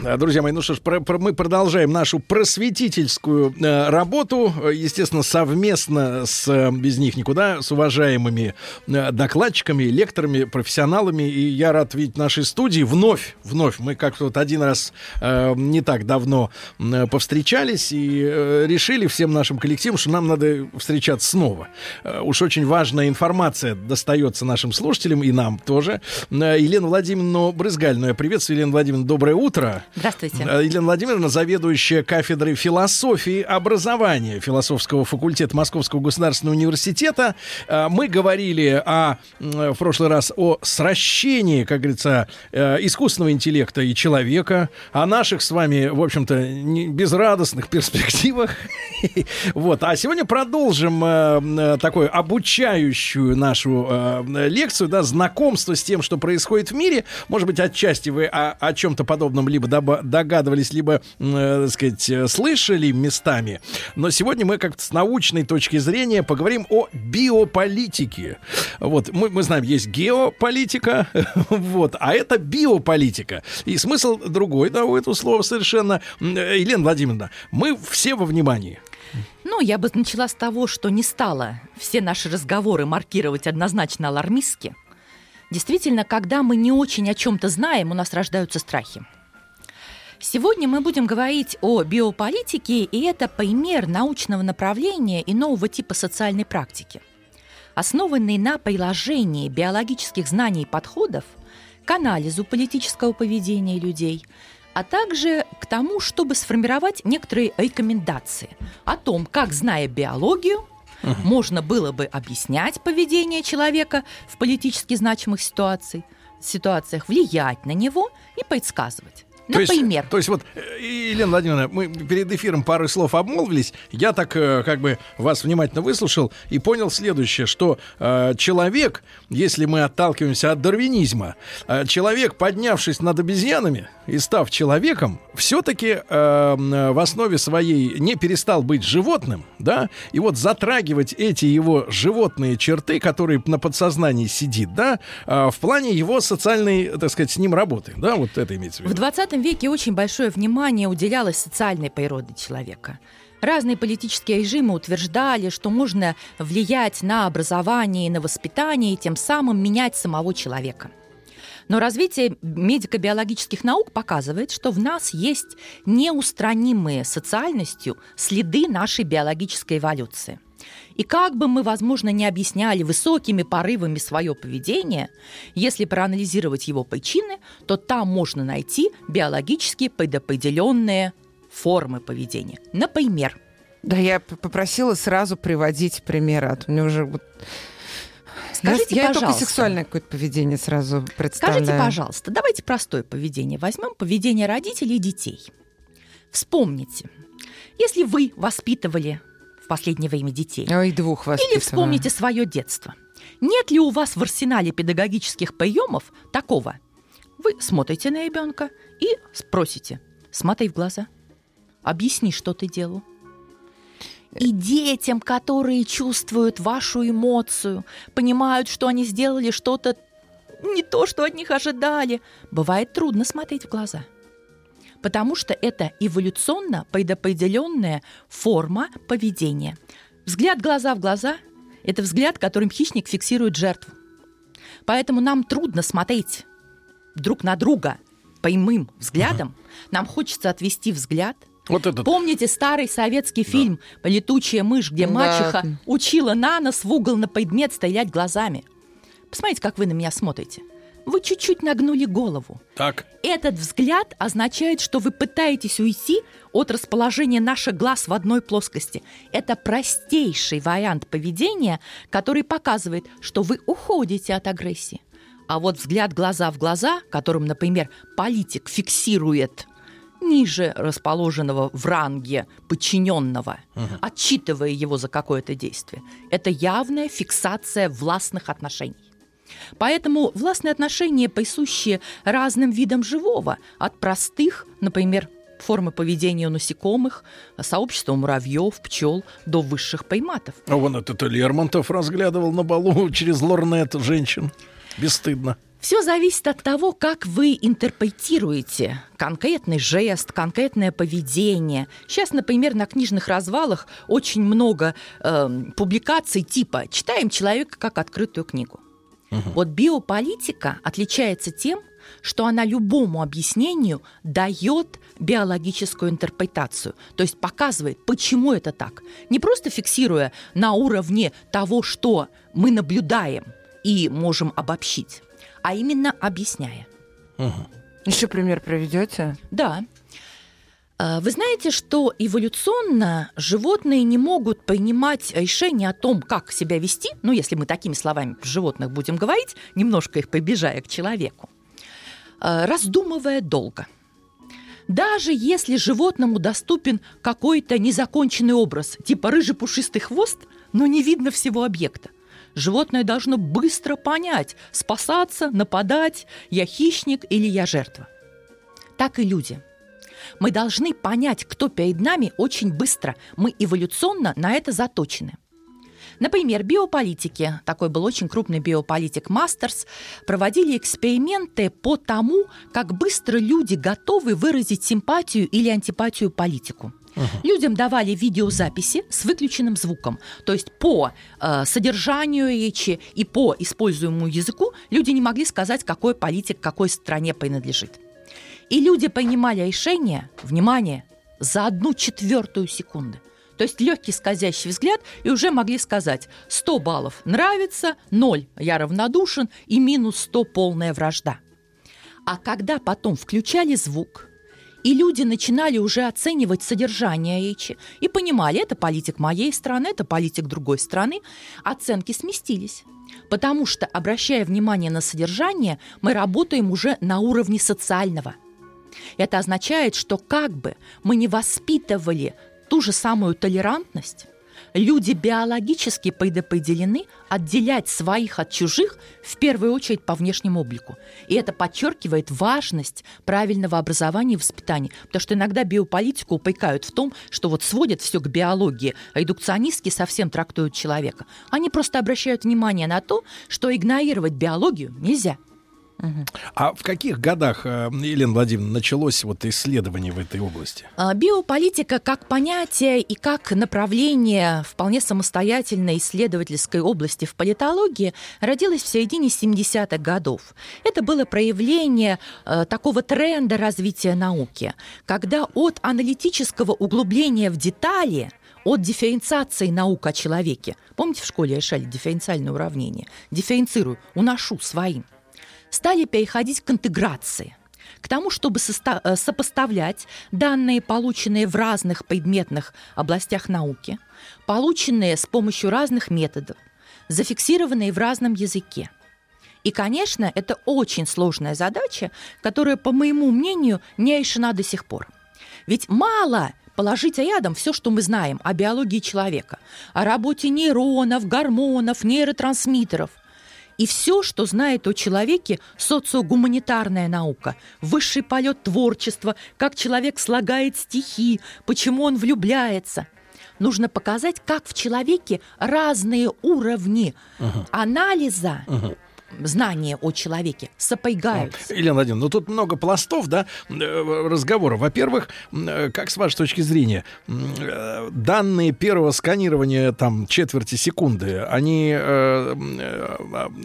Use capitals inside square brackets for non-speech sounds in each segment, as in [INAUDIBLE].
Друзья мои, ну что ж, про, про, мы продолжаем нашу просветительскую э, работу, естественно, совместно с, э, без них никуда, с уважаемыми э, докладчиками, лекторами, профессионалами. И я рад видеть нашей студии вновь, вновь. Мы как-то вот один раз э, не так давно э, повстречались и э, решили всем нашим коллективам, что нам надо встречаться снова. Э, уж очень важная информация достается нашим слушателям и нам тоже. Э, Елена Владимировна Брызгальну я приветствую. Елена Владимировна, доброе утро. Здравствуйте. Э, Елена Владимировна, заведующая кафедрой философии образования философского факультета Московского государственного университета. Э, Мы говорили о, м, в прошлый раз о сращении, как говорится, э, искусственного интеллекта и человека, о наших с вами, в общем-то, безрадостных [LAUGHS] перспективах. [LAUGHS] Вот. А сегодня продолжим э, э, такую обучающую нашу э, лекцию, да, знакомство с тем, что происходит в мире. Может быть, отчасти вы о, о чем-то подобном либо догадывались, либо, э, так сказать, э, слышали местами. Но сегодня мы как-то с научной точки зрения поговорим о биополитике. Вот, мы, мы знаем, есть геополитика, [LAUGHS] вот, а это биополитика. И смысл другой, да, у этого слова совершенно. Э, Елена Владимировна, мы все во внимании. Ну, я бы начала с того, что не стала все наши разговоры маркировать однозначно алармистски. Действительно, когда мы не очень о чем-то знаем, у нас рождаются страхи. Сегодня мы будем говорить о биополитике, и это пример научного направления и нового типа социальной практики, основанный на приложении биологических знаний и подходов к анализу политического поведения людей, а также к тому, чтобы сформировать некоторые рекомендации о том, как, зная биологию, можно было бы объяснять поведение человека в политически значимых ситуациях, ситуациях, влиять на него и предсказывать. То есть- Например, То есть, вот, э, Елена Владимировна, мы перед эфиром пары слов обмолвились. Я так э, как бы вас внимательно выслушал и понял следующее, что э, человек, если мы отталкиваемся от дарвинизма, э, человек, поднявшись над обезьянами и став человеком, все-таки в основе своей не перестал быть животным, да, и вот затрагивать эти его животные черты, которые на подсознании сидит, да, э, в плане его социальной, так сказать, с ним работы, да, вот это имеется в В виду. 20 веке очень большое внимание уделялось социальной природе человека. Разные политические режимы утверждали, что можно влиять на образование и на воспитание, и тем самым менять самого человека. Но развитие медико-биологических наук показывает, что в нас есть неустранимые социальностью следы нашей биологической эволюции. И как бы мы, возможно, не объясняли высокими порывами свое поведение, если проанализировать его причины, то там можно найти биологически предопределенные формы поведения. Например, Да, я попросила сразу приводить примеры. А то мне уже вот... Скажите, я, я только пожалуйста. сексуальное какое-то поведение сразу представляю. скажите, пожалуйста, давайте простое поведение возьмем, поведение родителей и детей. Вспомните, если вы воспитывали последнее время детей, Ой, двух вас Или вспомните свое детство. Нет ли у вас в арсенале педагогических приемов такого? Вы смотрите на ребенка и спросите, смотри в глаза, объясни, что ты делал. И детям, которые чувствуют вашу эмоцию, понимают, что они сделали что-то не то, что от них ожидали, бывает трудно смотреть в глаза. Потому что это эволюционно предопределенная форма поведения. Взгляд глаза в глаза – это взгляд, которым хищник фиксирует жертву. Поэтому нам трудно смотреть друг на друга прямым взглядом. Нам хочется отвести взгляд. Вот этот. Помните старый советский фильм «Летучая мышь», где Да. мачеха учила на нос в угол на предмет стрелять глазами? Посмотрите, как вы на меня смотрите. Вы чуть-чуть нагнули голову. Так. Этот взгляд означает, что вы пытаетесь уйти от расположения наших глаз в одной плоскости. Это простейший вариант поведения, который показывает, что вы уходите от агрессии. А вот взгляд глаза в глаза, которым, например, политик фиксирует ниже расположенного в ранге подчиненного, отчитывая его за какое-то действие, это явная фиксация властных отношений. Поэтому властные отношения присущи разным видам живого, от простых, например, формы поведения у насекомых, сообщества муравьев, пчел, до высших приматов. А вон этот Лермонтов разглядывал на балу [LAUGHS] через лорнет женщин. Бесстыдно. Все зависит от того, как вы интерпретируете конкретный жест, конкретное поведение. Сейчас, например, на книжных развалах очень много э, публикаций типа «Читаем человека как открытую книгу». Угу. Вот биополитика отличается тем, что она любому объяснению дает биологическую интерпретацию, то есть показывает, почему это так. Не просто фиксируя на уровне того, что мы наблюдаем и можем обобщить, а именно объясняя. Угу. Еще пример приведете? Да. А, вы знаете, что эволюционно животные не могут принимать решения о том, как себя вести, ну, если мы такими словами животных будем говорить, немножко их побежая к человеку, а, раздумывая долго. Даже если животному доступен какой-то незаконченный образ, типа рыжий пушистый хвост, но не видно всего объекта, животное должно быстро понять, спасаться, нападать, я хищник или я жертва. Так и люди. Мы должны понять, кто перед нами очень быстро. Мы эволюционно на это заточены. Например, биополитики, такой был очень крупный биополитик Мастерс, проводили эксперименты по тому, как быстро люди готовы выразить симпатию или антипатию политику. Угу. Людям давали видеозаписи с выключенным звуком. То есть по э, содержанию речи и по используемому языку люди не могли сказать, какой политик какой стране принадлежит. И люди принимали решение, внимание, за одну четвертую секунды. То есть легкий скользящий взгляд, и уже могли сказать 100 баллов нравится, 0 я равнодушен и минус 100 полная вражда. А когда потом включали звук, и люди начинали уже оценивать содержание речи и понимали, это политик моей страны, это политик другой страны, оценки сместились. Потому что, обращая внимание на содержание, мы работаем уже на уровне социального. Это означает, что как бы мы не воспитывали ту же самую толерантность, люди биологически предопределены отделять своих от чужих в первую очередь по внешнему облику. И это подчеркивает важность правильного образования и воспитания. Потому что иногда биополитику упрекают в том, что вот сводят все к биологии, а редукционистски совсем трактуют человека. Они просто обращают внимание на то, что игнорировать биологию нельзя – а в каких годах, э, Елена Владимировна, началось вот исследование в этой области? А, биополитика как понятие и как направление вполне самостоятельной исследовательской области в политологии родилась в середине 70-х годов. Это было проявление э, такого тренда развития науки, когда от аналитического углубления в детали от дифференциации наук о человеке. Помните, в школе решали дифференциальное уравнение? Дифференцирую, уношу своим – стали переходить к интеграции к тому, чтобы э, сопоставлять данные, полученные в разных предметных областях науки, полученные с помощью разных методов, зафиксированные в разном языке. И, конечно, это очень сложная задача, которая, по моему мнению, не решена до сих пор. Ведь мало положить рядом все, что мы знаем о биологии человека, о работе нейронов, гормонов, нейротрансмиттеров – и все, что знает о человеке социогуманитарная наука, высший полет творчества, как человек слагает стихи, почему он влюбляется. Нужно показать, как в человеке разные уровни uh-huh. анализа uh-huh знания о человеке сопрягаются. Елена Владимировна, ну тут много пластов, да, э, разговора. Во-первых, э, как с вашей точки зрения, э, данные первого сканирования там четверти секунды, они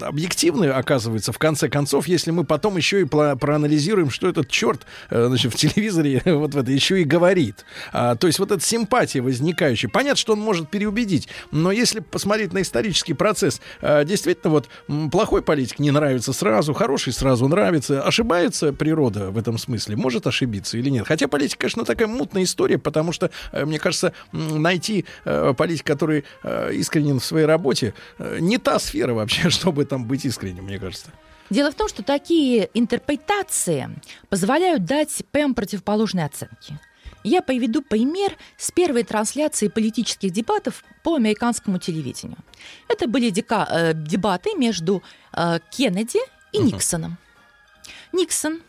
объективны, оказываются, в конце концов, если мы потом еще и проанализируем, что этот черт значит, в телевизоре [LAUGHS] вот в это еще и говорит. А, то есть вот эта симпатия возникающая. Понятно, что он может переубедить, но если посмотреть на исторический процесс, действительно вот плохой политик не нравится сразу, хороший сразу нравится. Ошибается природа в этом смысле? Может ошибиться или нет? Хотя политика, конечно, такая мутная история, потому что, э, мне кажется, найти э, политика, который э, искренен в своей работе, не та сфера вообще, [LAUGHS] чтобы там быть искренним, мне кажется. Дело в том, что такие интерпретации позволяют дать прям противоположные оценки. Я приведу пример с первой трансляции политических дебатов по американскому телевидению. Это были дека- э, дебаты между э, Кеннеди и Никсоном. Никсон,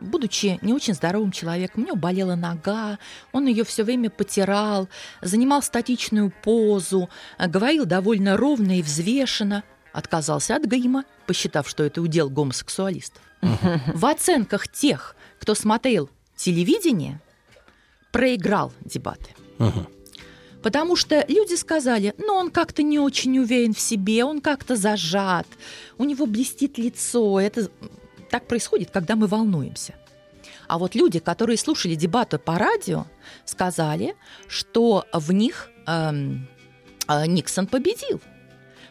будучи не очень здоровым человеком, у него болела нога, он ее все время потирал, занимал статичную позу, э, говорил довольно ровно и взвешенно, отказался от грима, посчитав, что это удел гомосексуалистов. В оценках тех, кто смотрел телевидение, проиграл дебаты. Потому что люди сказали, ну, он как-то не очень уверен в себе, он как-то зажат, у него блестит лицо. Это так происходит, когда мы волнуемся. А вот люди, которые слушали дебаты по радио, сказали, что в них эм, э, Никсон победил.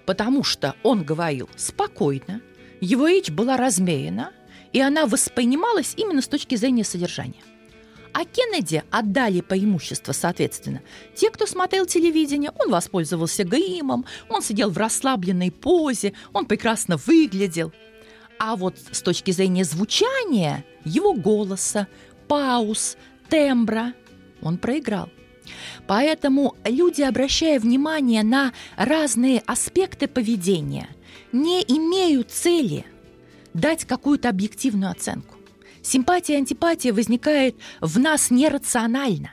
Потому что он говорил спокойно, его речь была размерена, и она воспринималась именно с точки зрения содержания. А Кеннеди отдали преимущество, соответственно. Те, кто смотрел телевидение, он воспользовался гримом, он сидел в расслабленной позе, он прекрасно выглядел. А вот с точки зрения звучания, его голоса, пауз, тембра, он проиграл. Поэтому люди, обращая внимание на разные аспекты поведения, не имеют цели дать какую-то объективную оценку. Симпатия и антипатия возникает в нас нерационально.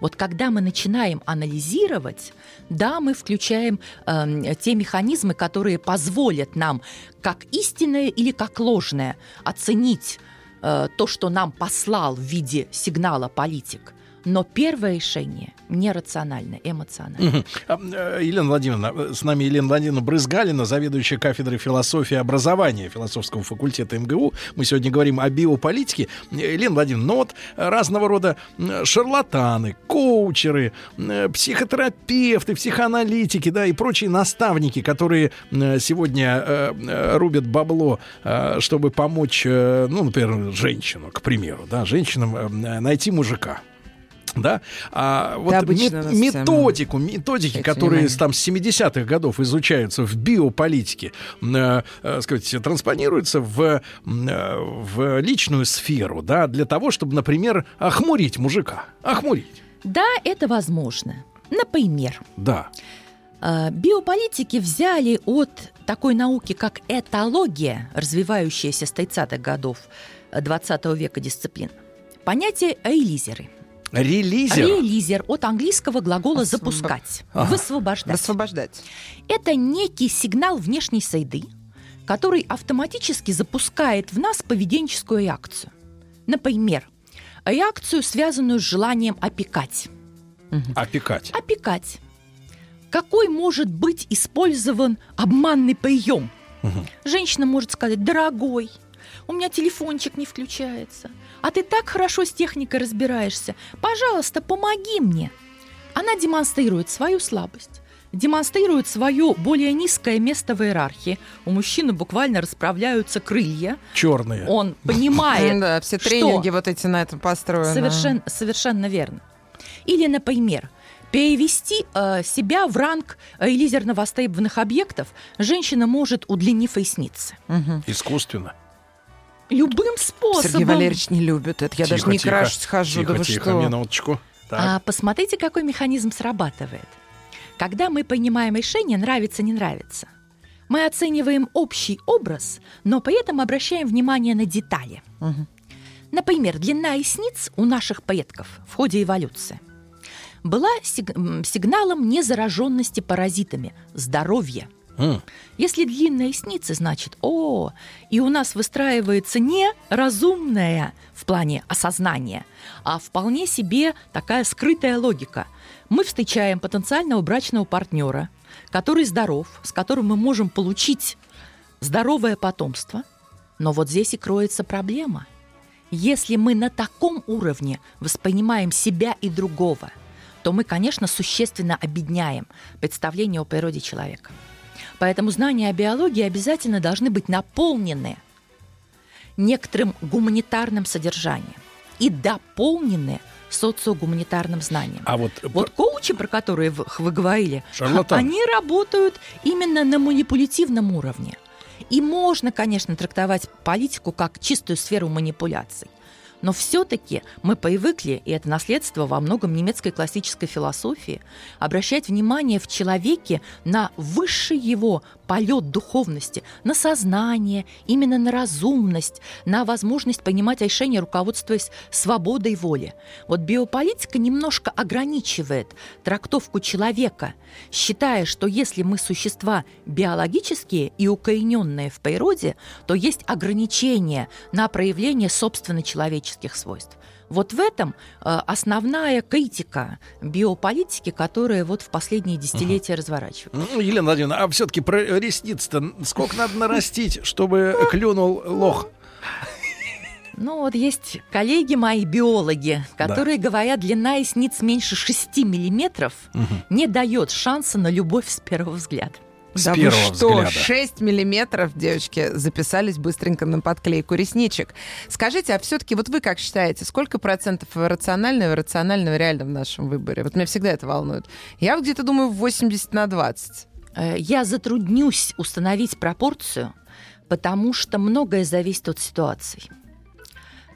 Вот когда мы начинаем анализировать, да, мы включаем э, те механизмы, которые позволят нам как истинное или как ложное оценить э, то, что нам послал в виде сигнала политик. Но первое решение нерационально, эмоционально. Э, Елена Владимировна, э, с нами Елена Владимировна Брызгалина, заведующая кафедрой философии и образования философского факультета МГУ. Мы сегодня говорим о биополитике. Э, Елена Владимировна, ну вот разного рода шарлатаны, коучеры, психотерапевты, психоаналитики, да, и прочие наставники, которые сегодня рубят бабло, чтобы помочь, ну, например, женщину, к примеру, да, женщинам найти мужика да, а вот мет, методику, методики, Эти которые внимание. там с 70-х годов изучаются в биополитике, э, э, сказать, транспонируются в, э, в личную сферу, да, для того, чтобы, например, охмурить мужика, охмурить. Да, это возможно. Например. Да. Э, биополитики взяли от такой науки, как этология, развивающаяся с 30-х годов 20 века дисциплин, понятие эйлизеры – Релизер? Релизер от английского глагола Освоб... «запускать», ага. «высвобождать». «Высвобождать». Это некий сигнал внешней среды, который автоматически запускает в нас поведенческую реакцию. Например, реакцию, связанную с желанием опекать. Опекать. Опекать. Какой может быть использован обманный прием? Угу. Женщина может сказать, дорогой, у меня телефончик не включается. А ты так хорошо с техникой разбираешься. Пожалуйста, помоги мне. Она демонстрирует свою слабость демонстрирует свое более низкое место в иерархии. У мужчины буквально расправляются крылья. Черные. Он [LAUGHS] понимает, Да, все тренинги вот эти на этом построены. Совершенно, совершенно верно. Или, например, перевести э, себя в ранг элизерно востребованных объектов женщина может, удлинив ресницы. Угу. Искусственно любым способом. Сергей Валерьевич не любит это. Я тихо, даже не тихо, крашусь, хожу. Тихо, да тихо, что? минуточку. Так. А посмотрите, какой механизм срабатывает. Когда мы принимаем решение нравится, не нравится, мы оцениваем общий образ, но при этом обращаем внимание на детали. Угу. Например, длина ресниц у наших предков в ходе эволюции была сиг- сигналом незараженности паразитами, здоровья – если длинные ресницы, значит, о, и у нас выстраивается не разумная в плане осознания, а вполне себе такая скрытая логика. Мы встречаем потенциального брачного партнера, который здоров, с которым мы можем получить здоровое потомство. Но вот здесь и кроется проблема. Если мы на таком уровне воспринимаем себя и другого, то мы, конечно, существенно обедняем представление о природе человека. Поэтому знания о биологии обязательно должны быть наполнены некоторым гуманитарным содержанием и дополнены социогуманитарным знанием. А вот, вот коучи, про которые вы, вы говорили, Шарлатан. они работают именно на манипулятивном уровне. И можно, конечно, трактовать политику как чистую сферу манипуляций. Но все-таки мы привыкли, и это наследство во многом немецкой классической философии, обращать внимание в человеке на высший его полет духовности, на сознание, именно на разумность, на возможность понимать решения, руководствуясь свободой воли. Вот биополитика немножко ограничивает трактовку человека, считая, что если мы существа биологические и укорененные в природе, то есть ограничения на проявление собственно человеческих свойств. Вот в этом э, основная критика биополитики, которая вот в последние десятилетия uh-huh. разворачивается. Ну, Елена Владимировна, а все-таки про ресниц-то сколько надо нарастить, чтобы клюнул лох? Ну вот есть коллеги мои, биологи, которые да. говорят, длина ресниц меньше 6 миллиметров угу. не дает шанса на любовь с первого взгляда. С да первого вы что, взгляда. 6 миллиметров, девочки, записались быстренько на подклейку ресничек. Скажите, а все-таки вот вы как считаете, сколько процентов рационального и рационального реально в нашем выборе? Вот меня всегда это волнует. Я вот где-то думаю 80 на 20. Э, я затруднюсь установить пропорцию, потому что многое зависит от ситуации.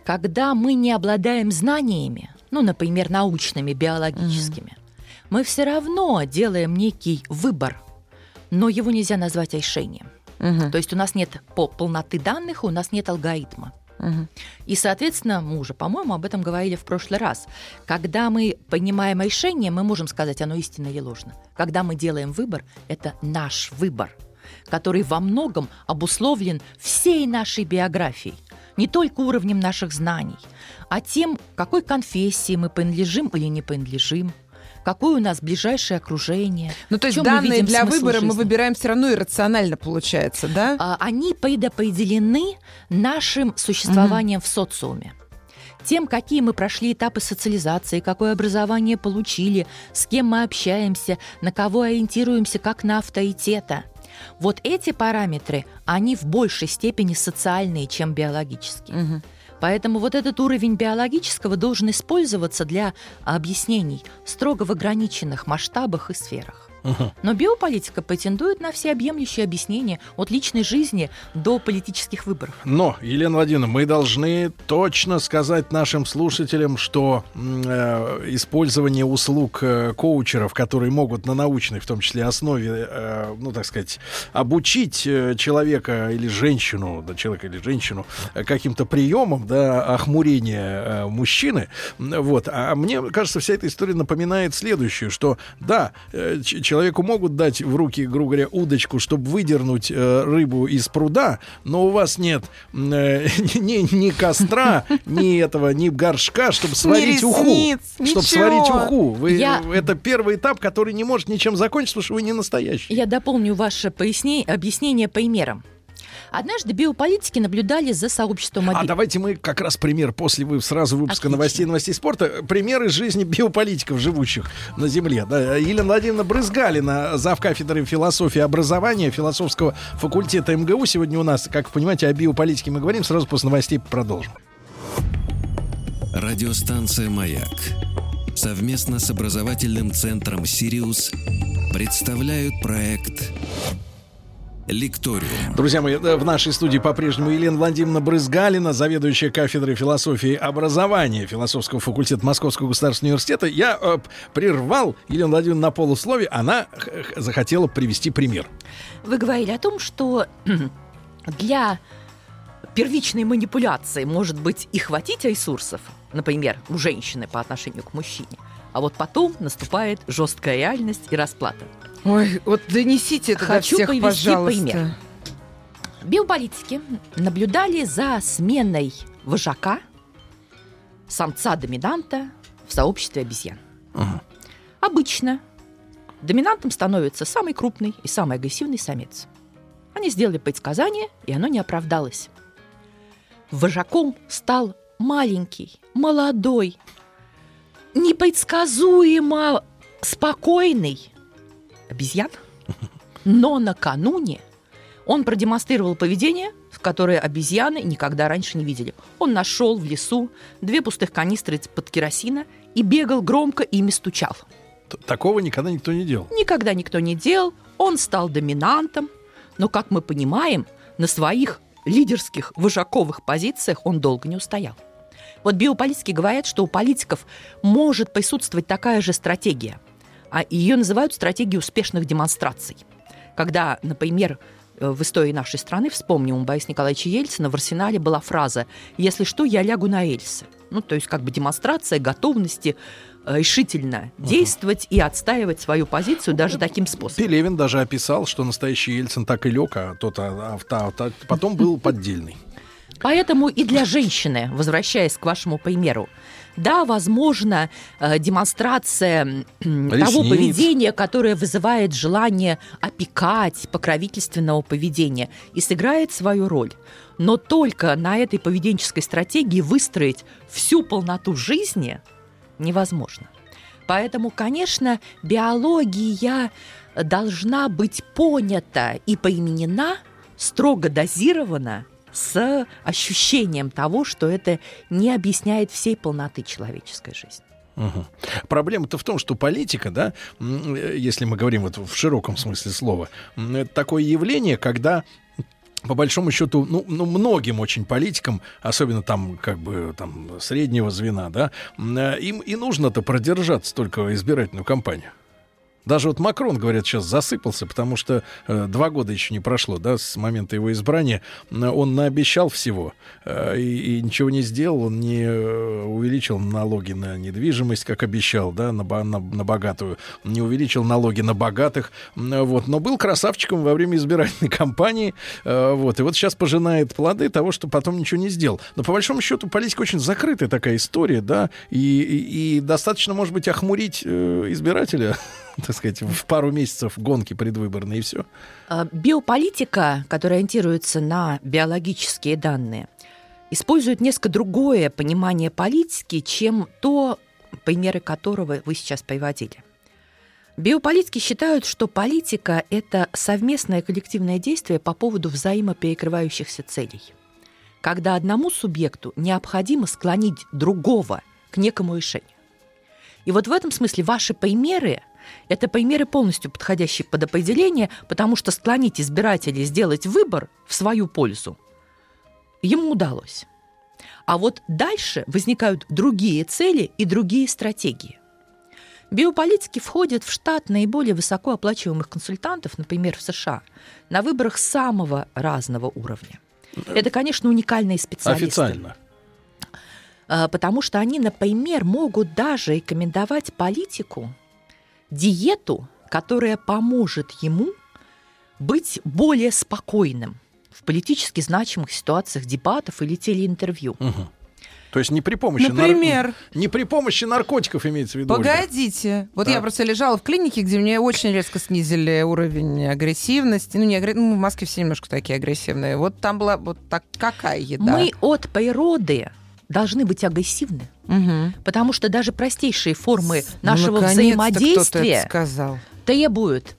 Когда мы не обладаем знаниями, ну, например, научными, биологическими, mm. мы все равно делаем некий выбор – но его нельзя назвать решением. Угу. То есть у нас нет по полноты данных, у нас нет алгоритма. Угу. И, соответственно, мы уже, по-моему, об этом говорили в прошлый раз. Когда мы понимаем решение, мы можем сказать, оно истинно или ложно. Когда мы делаем выбор, это наш выбор, который во многом обусловлен всей нашей биографией. Не только уровнем наших знаний, а тем, какой конфессии мы принадлежим или не принадлежим – какое у нас ближайшее окружение. Ну, то есть данные для выбора жизни. мы выбираем все равно иррационально, получается, да? А, они предопределены нашим существованием угу. в социуме тем, какие мы прошли этапы социализации, какое образование получили, с кем мы общаемся, на кого ориентируемся как на авторитета. Вот эти параметры, они в большей степени социальные, чем биологические. Угу. Поэтому вот этот уровень биологического должен использоваться для объяснений строго в ограниченных масштабах и сферах. Но биополитика претендует на всеобъемлющее объяснение от личной жизни до политических выборов. Но, Елена Владимировна, мы должны точно сказать нашим слушателям, что э, использование услуг э, коучеров, которые могут на научной, в том числе, основе, э, ну, так сказать, обучить э, человека или женщину, да, человека или женщину э, каким-то приемом, да, охмурения э, мужчины, вот. А мне кажется, вся эта история напоминает следующее, что, да, человек человеку могут дать в руки, грубо говоря, удочку, чтобы выдернуть э, рыбу из пруда, но у вас нет э, [LAUGHS] ни, ни костра, ни этого, ни горшка, чтобы сварить уху. Чтобы сварить уху. Вы. Это первый этап, который не может ничем закончиться, потому что вы не настоящий. Я дополню ваше пояснение, объяснение примером. Однажды биополитики наблюдали за сообществом А давайте мы как раз пример после вы сразу выпуска Отлично. новостей новостей спорта. Примеры жизни биополитиков, живущих на Земле. Да, Елена Владимировна Брызгалина, зав. кафедры философии и образования философского факультета МГУ. Сегодня у нас, как вы понимаете, о биополитике мы говорим. Сразу после новостей продолжим. Радиостанция «Маяк» совместно с образовательным центром «Сириус» представляют проект Лекториум. Друзья мои, в нашей студии по-прежнему Елена Владимировна Брызгалина, заведующая кафедрой философии и образования философского факультета Московского государственного университета. Я э, прервал Елену Владимировну на полусловие, она захотела привести пример. Вы говорили о том, что [CLEARS THROAT] для первичной манипуляции может быть и хватить ресурсов, например, у женщины по отношению к мужчине, а вот потом наступает жесткая реальность и расплата. Ой, вот донесите это Хочу до всех, пожалуйста. пример. Биополитики наблюдали за сменой вожака, самца-доминанта в сообществе обезьян. Ага. Обычно доминантом становится самый крупный и самый агрессивный самец. Они сделали предсказание, и оно не оправдалось. Вожаком стал маленький, молодой, непредсказуемо спокойный обезьян, но накануне он продемонстрировал поведение, в которое обезьяны никогда раньше не видели. Он нашел в лесу две пустых канистры под керосина и бегал громко ими стучал. Такого никогда никто не делал. Никогда никто не делал. Он стал доминантом. Но, как мы понимаем, на своих лидерских вожаковых позициях он долго не устоял. Вот биополитики говорят, что у политиков может присутствовать такая же стратегия. А ее называют стратегией успешных демонстраций. Когда, например, э, в истории нашей страны, вспомним, у Бориса Николаевича Ельцина в арсенале была фраза «Если что, я лягу на рельсы». Ну, то есть как бы демонстрация готовности э, решительно uh-huh. действовать и отстаивать свою позицию даже таким способом. Пелевин даже описал, что настоящий Ельцин так и лег, а тот а, а, а, потом был поддельный. Поэтому и для женщины, возвращаясь к вашему примеру, да, возможно, э, демонстрация Ресниц. того поведения, которое вызывает желание опекать, покровительственного поведения, и сыграет свою роль. Но только на этой поведенческой стратегии выстроить всю полноту жизни невозможно. Поэтому, конечно, биология должна быть понята и поименена, строго дозирована – с ощущением того, что это не объясняет всей полноты человеческой жизни. Угу. Проблема-то в том, что политика, да, если мы говорим вот в широком смысле слова, это такое явление, когда по большому счету, ну, ну, многим очень политикам, особенно там, как бы, там, среднего звена, да, им и нужно-то продержаться только избирательную кампанию. Даже вот Макрон, говорят, сейчас засыпался, потому что э, два года еще не прошло, да, с момента его избрания. Он наобещал всего э, и, и ничего не сделал. Он не э, увеличил налоги на недвижимость, как обещал, да, на, на, на богатую. Не увеличил налоги на богатых. Вот. Но был красавчиком во время избирательной [LAUGHS] кампании. Э, вот. И вот сейчас пожинает плоды того, что потом ничего не сделал. Но по большому счету политика очень закрытая такая история, да, и, и, и достаточно, может быть, охмурить э, избирателя [LAUGHS] [LAUGHS] так сказать, в пару месяцев гонки предвыборные и все? А, биополитика, которая ориентируется на биологические данные, использует несколько другое понимание политики, чем то, примеры которого вы сейчас приводили. Биополитики считают, что политика – это совместное коллективное действие по поводу взаимоперекрывающихся целей. Когда одному субъекту необходимо склонить другого к некому решению. И вот в этом смысле ваши примеры это примеры полностью подходящие под определение, потому что склонить избирателей сделать выбор в свою пользу ему удалось. А вот дальше возникают другие цели и другие стратегии. Биополитики входят в штат наиболее высокооплачиваемых консультантов, например, в США, на выборах самого разного уровня. Это, конечно, уникальные специалисты. Официально. А, потому что они, например, могут даже рекомендовать политику диету, которая поможет ему быть более спокойным в политически значимых ситуациях дебатов или телеинтервью. Угу. То есть не при помощи Например? Нар... не при помощи наркотиков имеется в виду. Погодите. Ольга. Вот да. я просто лежала в клинике, где мне очень резко снизили уровень агрессивности. Ну, не агр... ну, в Москве все немножко такие агрессивные. Вот там была вот так какая еда? Мы от природы должны быть агрессивны. Угу. Потому что даже простейшие формы ну, нашего взаимодействия сказал. требуют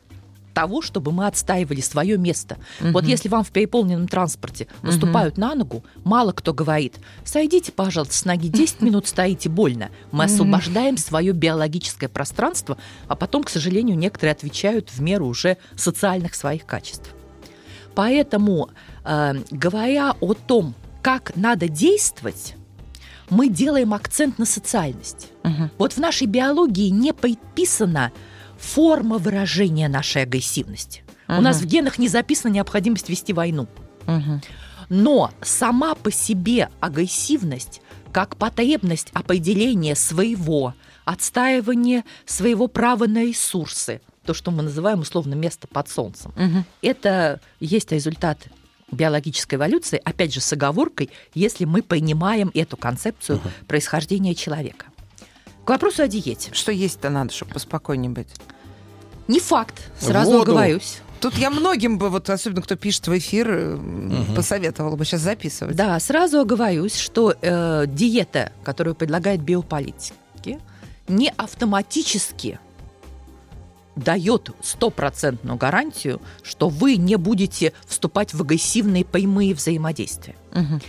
того, чтобы мы отстаивали свое место. Угу. Вот если вам в переполненном транспорте наступают угу. на ногу, мало кто говорит, сойдите, пожалуйста, с ноги 10 [LAUGHS] минут стоите больно. Мы освобождаем свое биологическое пространство, а потом, к сожалению, некоторые отвечают в меру уже социальных своих качеств. Поэтому, э, говоря о том, как надо действовать, мы делаем акцент на социальность. Угу. Вот в нашей биологии не предписана форма выражения нашей агрессивности. Угу. У нас в генах не записана необходимость вести войну. Угу. Но сама по себе агрессивность, как потребность определения своего, отстаивания своего права на ресурсы, то, что мы называем условно место под солнцем, угу. это есть результат биологической эволюции, опять же, с оговоркой, если мы понимаем эту концепцию угу. происхождения человека. К вопросу о диете. Что есть-то надо, чтобы поспокойнее быть? Не факт, сразу Воду. оговорюсь. Тут я многим бы, вот особенно кто пишет в эфир, угу. посоветовала бы сейчас записывать. Да, сразу оговорюсь, что э, диета, которую предлагает биополитики, не автоматически дает стопроцентную гарантию, что вы не будете вступать в агрессивные прямые взаимодействия. Угу.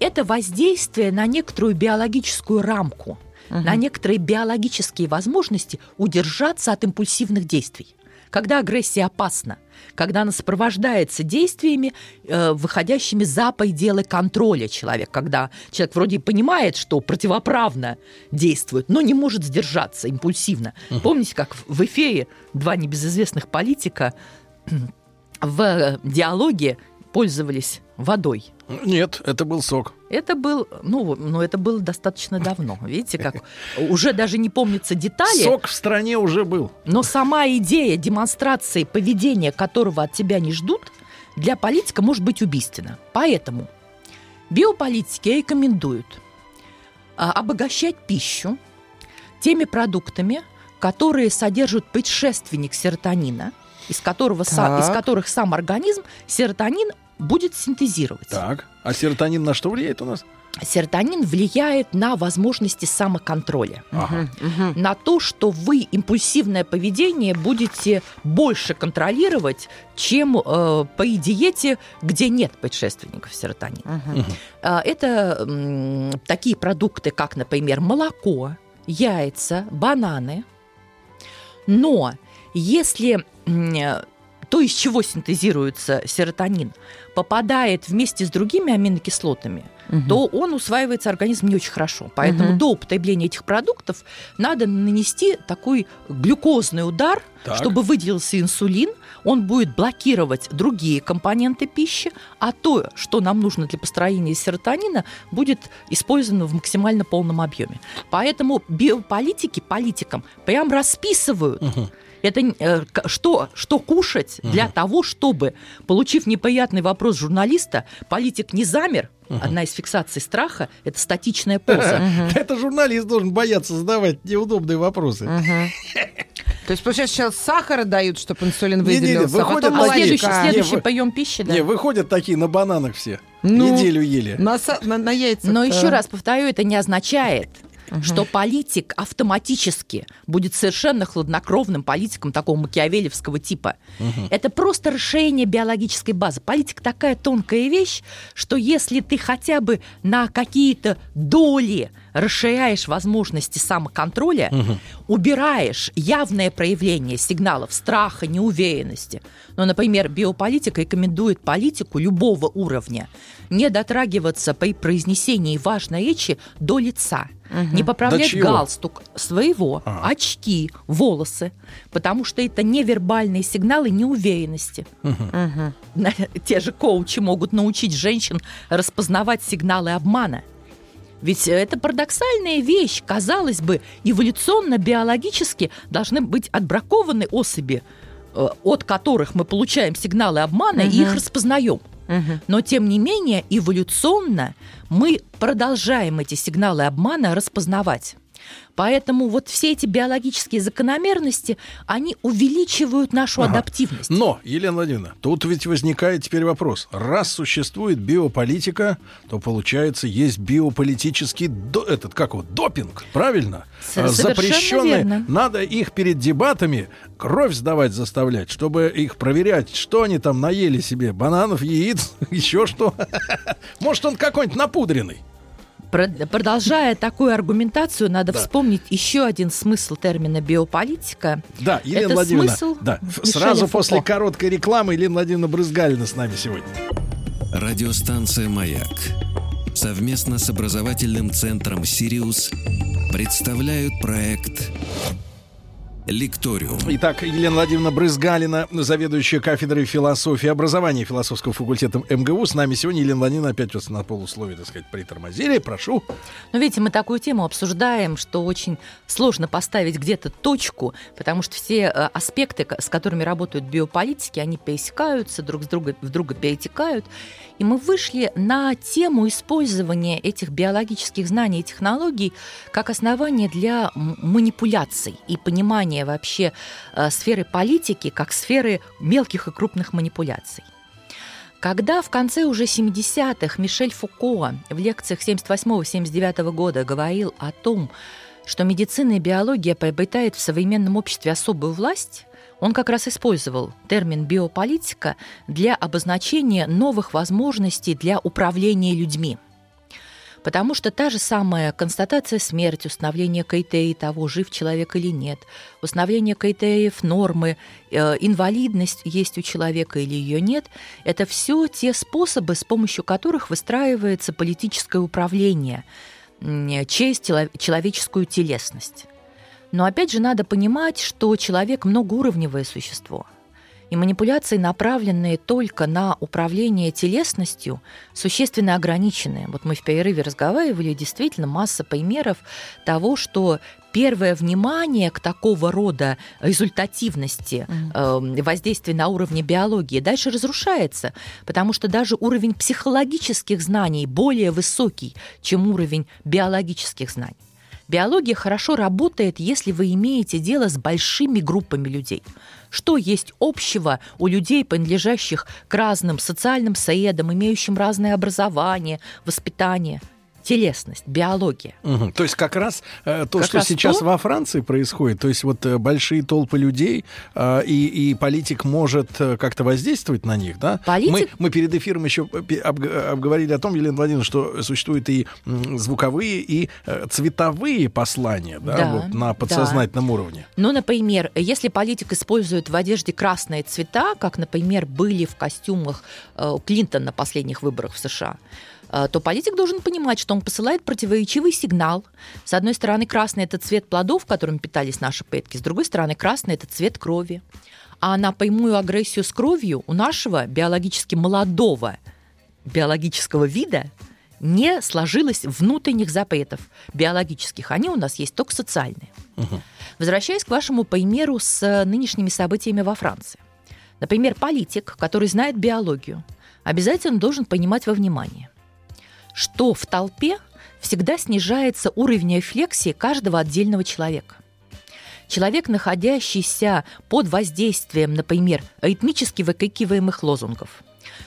Это воздействие на некоторую биологическую рамку, угу. на некоторые биологические возможности удержаться от импульсивных действий. Когда агрессия опасна, когда она сопровождается действиями, э, выходящими за пределы контроля человека, когда человек вроде понимает, что противоправно действует, но не может сдержаться импульсивно. Угу. Помните, как в эфире два небезызвестных политика [CLEARS THROAT] в диалоге пользовались водой. Нет, это был сок. Это был, ну, ну, это было достаточно давно. Видите, как уже даже не помнится детали. Сок в стране уже был. Но сама идея демонстрации поведения, которого от тебя не ждут, для политика может быть убийственна. Поэтому биополитики рекомендуют а, обогащать пищу теми продуктами, которые содержат предшественник серотонина, из, которого сам, из которых сам организм серотонин будет синтезировать. Так, а серотонин на что влияет у нас? Серотонин влияет на возможности самоконтроля, ага. на то, что вы импульсивное поведение будете больше контролировать, чем э, при диете, где нет предшественников серотонина. Ага. Э, это э, такие продукты, как, например, молоко, яйца, бананы. Но если э, то, из чего синтезируется серотонин, попадает вместе с другими аминокислотами, угу. то он усваивается организм не очень хорошо. Поэтому угу. до употребления этих продуктов надо нанести такой глюкозный удар, так. чтобы выделился инсулин, он будет блокировать другие компоненты пищи, а то, что нам нужно для построения серотонина, будет использовано в максимально полном объеме. Поэтому биополитики политикам прям расписывают. Угу это э, что, что кушать угу. для того, чтобы, получив неприятный вопрос журналиста, политик не замер, Угу. Одна из фиксаций страха – это статичная поза. [LAUGHS] Это журналист должен бояться задавать неудобные вопросы. [LAUGHS] То есть, получается, сейчас сахара дают, чтобы инсулин выделился, а следующий, прием пищи, да? Не, выходят такие на бананах все. Ну, Неделю ели. На, на, на яйцах. Но еще раз повторю, это не означает, угу. что политик автоматически будет совершенно хладнокровным политиком такого макиавелевского типа. Угу. Это просто расширение биологической базы. Политика такая тонкая вещь, что если ты хотя бы на какие-то доли расширяешь возможности самоконтроля, угу. убираешь явное проявление сигналов страха, неуверенности. Ну, например, биополитика рекомендует политику любого уровня не дотрагиваться при произнесении важной речи до лица. Угу. Не поправлять галстук своего, а. очки, волосы, потому что это невербальные сигналы неуверенности. Угу. Угу. [LAUGHS] Те же коучи могут научить женщин распознавать сигналы обмана. Ведь это парадоксальная вещь. Казалось бы, эволюционно-биологически должны быть отбракованы особи, э, от которых мы получаем сигналы обмана угу. и их распознаем. Угу. Но, тем не менее, эволюционно мы продолжаем эти сигналы обмана распознавать. Поэтому вот все эти биологические закономерности, они увеличивают нашу ага. адаптивность. Но, Елена Владимировна, тут ведь возникает теперь вопрос. Раз существует биополитика, то, получается, есть биополитический до, этот, как вот, допинг, правильно? Совершенно Запрещенный. Верно. Надо их перед дебатами кровь сдавать заставлять, чтобы их проверять, что они там наели себе, бананов, яиц, [LAUGHS] еще что. [LAUGHS] Может, он какой-нибудь напудренный. Продолжая такую аргументацию, надо да. вспомнить еще один смысл термина биополитика. Да, Елена Это Владимировна, смысл да. сразу Фуко. после короткой рекламы Елена Владимировна Брызгалина с нами сегодня. Радиостанция «Маяк» совместно с образовательным центром «Сириус» представляют проект Лекториум. Итак, Елена Владимировна Брызгалина, заведующая кафедрой философии и образования философского факультета МГУ. С нами сегодня Елена Владимировна опять вас на полусловие, так сказать, притормозили. Прошу. Ну, видите, мы такую тему обсуждаем, что очень сложно поставить где-то точку, потому что все э, аспекты, с которыми работают биополитики, они пересекаются, друг с друга, в друга перетекают. И мы вышли на тему использования этих биологических знаний и технологий как основания для манипуляций и понимания вообще э, сферы политики как сферы мелких и крупных манипуляций. Когда в конце уже 70-х Мишель Фуко в лекциях 78-79 года говорил о том, что медицина и биология приобретают в современном обществе особую власть, он как раз использовал термин биополитика для обозначения новых возможностей для управления людьми. Потому что та же самая констатация смерти, установление КТИ того, жив человек или нет, установление КТИев нормы, э, инвалидность есть у человека или ее нет, это все те способы, с помощью которых выстраивается политическое управление через человеческую телесность. Но опять же надо понимать, что человек многоуровневое существо – и манипуляции, направленные только на управление телесностью, существенно ограничены. Вот мы в перерыве разговаривали, действительно масса примеров того, что первое внимание к такого рода результативности э, воздействия на уровне биологии дальше разрушается, потому что даже уровень психологических знаний более высокий, чем уровень биологических знаний. Биология хорошо работает, если вы имеете дело с большими группами людей. Что есть общего у людей, принадлежащих к разным социальным средам, имеющим разное образование, воспитание – телесность, биология. Угу. То есть как раз э, то, как что раз сейчас то... во Франции происходит, то есть вот э, большие толпы людей, э, и, и политик может э, как-то воздействовать на них, да? Политик... Мы, мы перед эфиром еще обговорили о том, Елена Владимировна, что существуют и звуковые, и э, цветовые послания, да, да вот на подсознательном да. уровне. Ну, например, если политик использует в одежде красные цвета, как, например, были в костюмах э, Клинтон на последних выборах в США, Э, то политик должен понимать, что он посылает противоречивый сигнал. С одной стороны, красный – это цвет плодов, которым питались наши предки, с другой стороны, красный – это цвет крови. А на прямую агрессию с кровью у нашего биологически молодого биологического вида не сложилось внутренних запретов биологических. Они у нас есть только социальные. Угу. Возвращаясь к вашему примеру с нынешними событиями во Франции. Например, политик, который знает биологию, обязательно должен понимать во внимание – что в толпе всегда снижается уровень рефлексии каждого отдельного человека. Человек, находящийся под воздействием, например, ритмически выкрикиваемых лозунгов,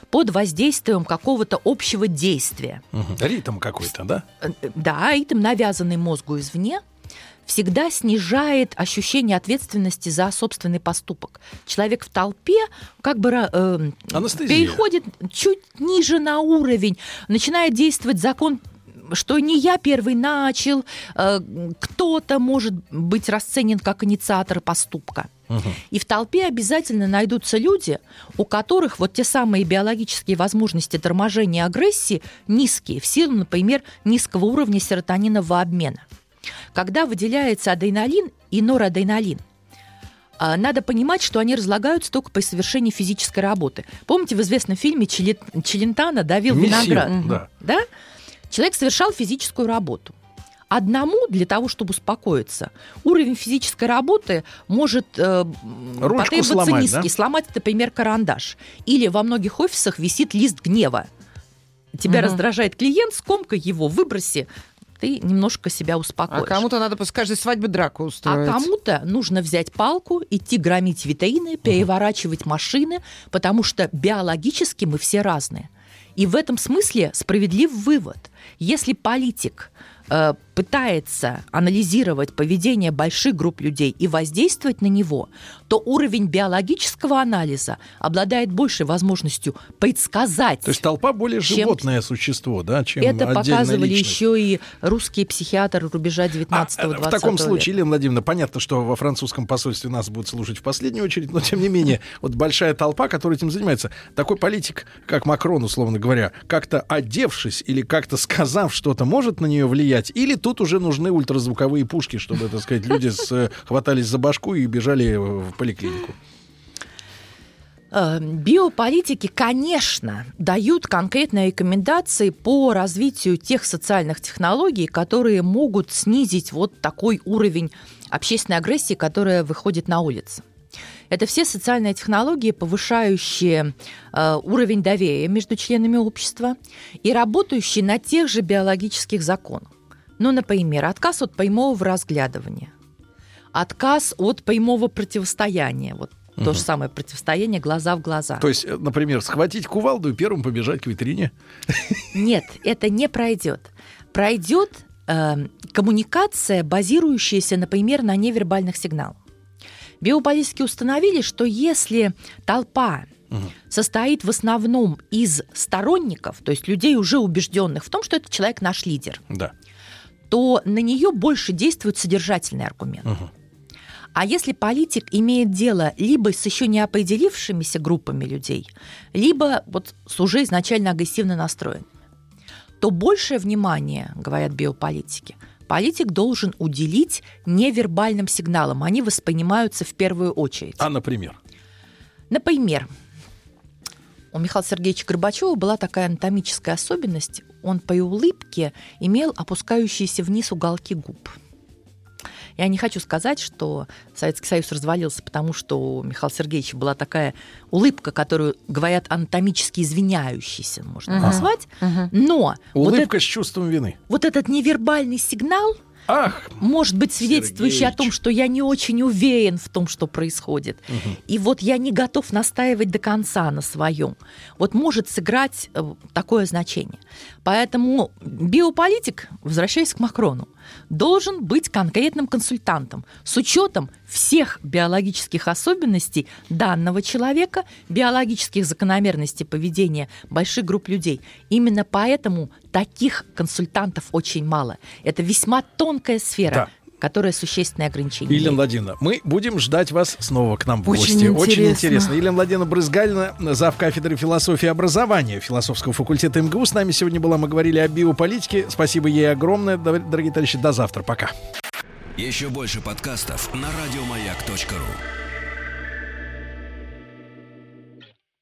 под воздействием какого-то общего действия. Угу. Ритм какой-то, да? Э, да, ритм, навязанный мозгу извне, всегда снижает ощущение ответственности за собственный поступок. Человек в толпе как бы э, переходит чуть ниже на уровень, начинает действовать закон что не я первый начал, э, кто-то может быть расценен как инициатор поступка. И в толпе обязательно найдутся люди, у которых вот те самые биологические возможности торможения агрессии низкие, в силу, например, низкого уровня серотонинового обмена. Когда выделяется адреналин и норадреналин, а, надо понимать, что они разлагаются только по совершении физической работы. Помните, в известном фильме Челентана давил Миссию, виноград? Да. да? Человек совершал физическую работу. Одному для того, чтобы успокоиться, уровень физической работы может э, потребоваться сломать, низкий. Да? Сломать, например, карандаш. Или во многих офисах висит лист гнева. Тебя угу. раздражает клиент, скомкай его, выброси, ты немножко себя успокоишь. А кому-то надо после каждой свадьбы драку устроить. А кому-то нужно взять палку, идти громить витрины, переворачивать машины, потому что биологически мы все разные. И в этом смысле справедлив вывод. Если политик э, пытается анализировать поведение больших групп людей и воздействовать на него, то уровень биологического анализа обладает большей возможностью предсказать. То есть толпа более чем... животное существо, да, чем Это показывали личность. еще и русские психиатры рубежа 19-20 а, В таком века. случае, Елена Владимировна, понятно, что во французском посольстве нас будут слушать в последнюю очередь, но тем не менее, [LAUGHS] вот большая толпа, которая этим занимается, такой политик, как Макрон, условно говоря, как-то одевшись или как-то сказав что-то, может на нее влиять, или тут уже нужны ультразвуковые пушки, чтобы, так сказать, люди с, э, хватались за башку и бежали в поликлинику. Э, биополитики, конечно, дают конкретные рекомендации по развитию тех социальных технологий, которые могут снизить вот такой уровень общественной агрессии, которая выходит на улицы. Это все социальные технологии, повышающие э, уровень доверия между членами общества и работающие на тех же биологических законах. Ну, например, отказ от прямого разглядывания, отказ от прямого противостояния. Вот угу. то же самое противостояние глаза в глаза. То есть, э, например, схватить кувалду и первым побежать к витрине? Нет, это не пройдет. Пройдет э, коммуникация, базирующаяся, например, на невербальных сигналах. Биополитики установили, что если толпа угу. состоит в основном из сторонников, то есть людей уже убежденных в том, что этот человек наш лидер, да. То на нее больше действует содержательный аргумент. Угу. А если политик имеет дело либо с еще не определившимися группами людей, либо вот с уже изначально агрессивно настроен, то большее внимание, говорят биополитики, политик должен уделить невербальным сигналам. Они воспринимаются в первую очередь. А, например? Например, у Михаила Сергеевича Горбачева была такая анатомическая особенность. Он по улыбке имел опускающиеся вниз уголки губ. Я не хочу сказать, что Советский Союз развалился, потому что у Михаила Сергеевича была такая улыбка, которую, говорят, анатомически извиняющейся, можно uh-huh. назвать. Uh-huh. Но... Улыбка вот с чувством вины. Вот этот невербальный сигнал – Ах, может быть свидетельствующий Сергеевич. о том, что я не очень уверен в том, что происходит. Угу. И вот я не готов настаивать до конца на своем. Вот может сыграть э, такое значение. Поэтому биополитик, возвращаясь к Макрону, должен быть конкретным консультантом с учетом всех биологических особенностей данного человека, биологических закономерностей поведения больших групп людей. Именно поэтому таких консультантов очень мало. Это весьма тонкая сфера. Да которая существенное ограничение. Елена Владимировна, мы будем ждать вас снова к нам в Очень гости. Интересно. Очень интересно. Елена Владимировна Брызгальна, зав. кафедры философии и образования философского факультета МГУ. С нами сегодня была, мы говорили о биополитике. Спасибо ей огромное, дорогие товарищи. До завтра. Пока. Еще больше подкастов на радиомаяк.ру